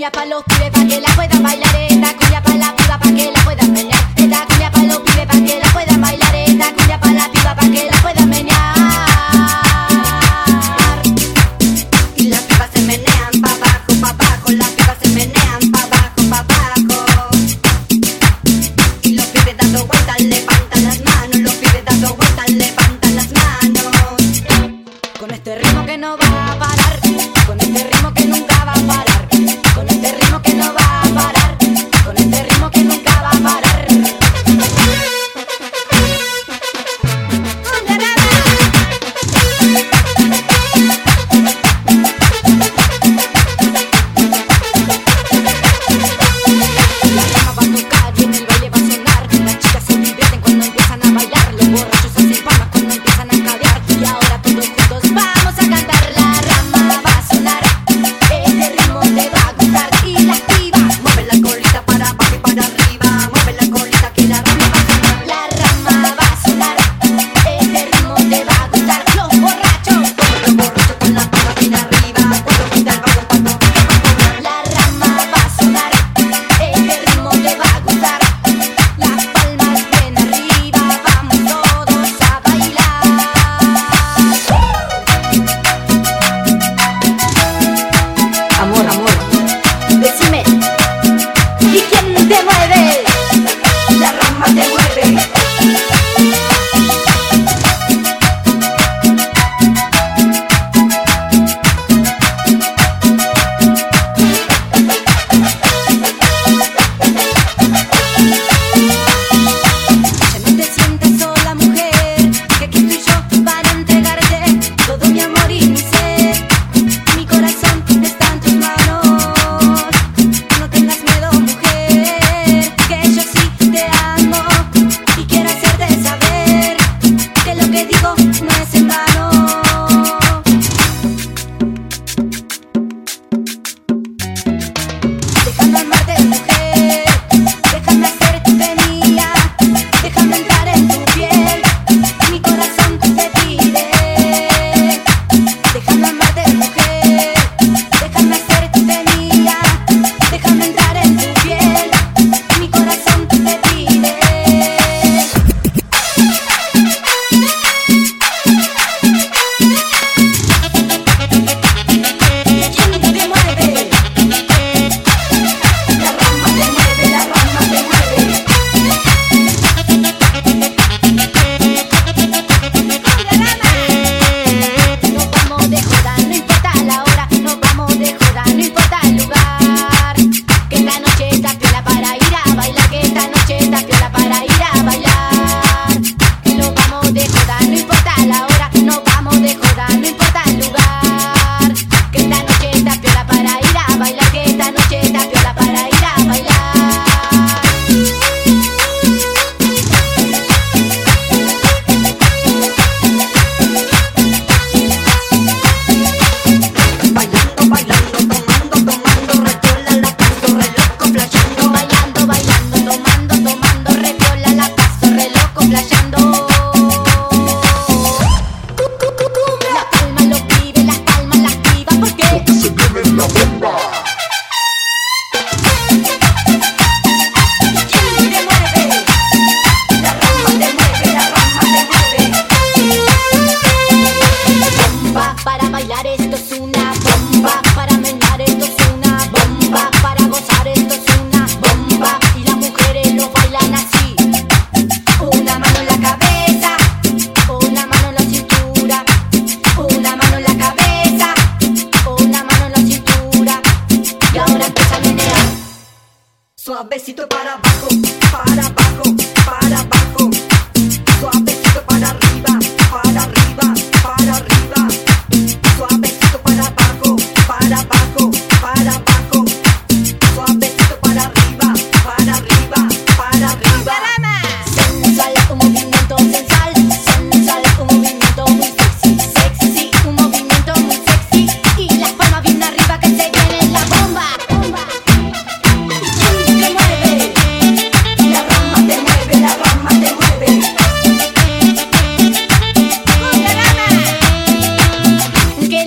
cumbia pa' los pibes pa' que la puedan bailar, esta. Cumbia pa' la piba pa' que la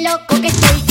loco que estoy.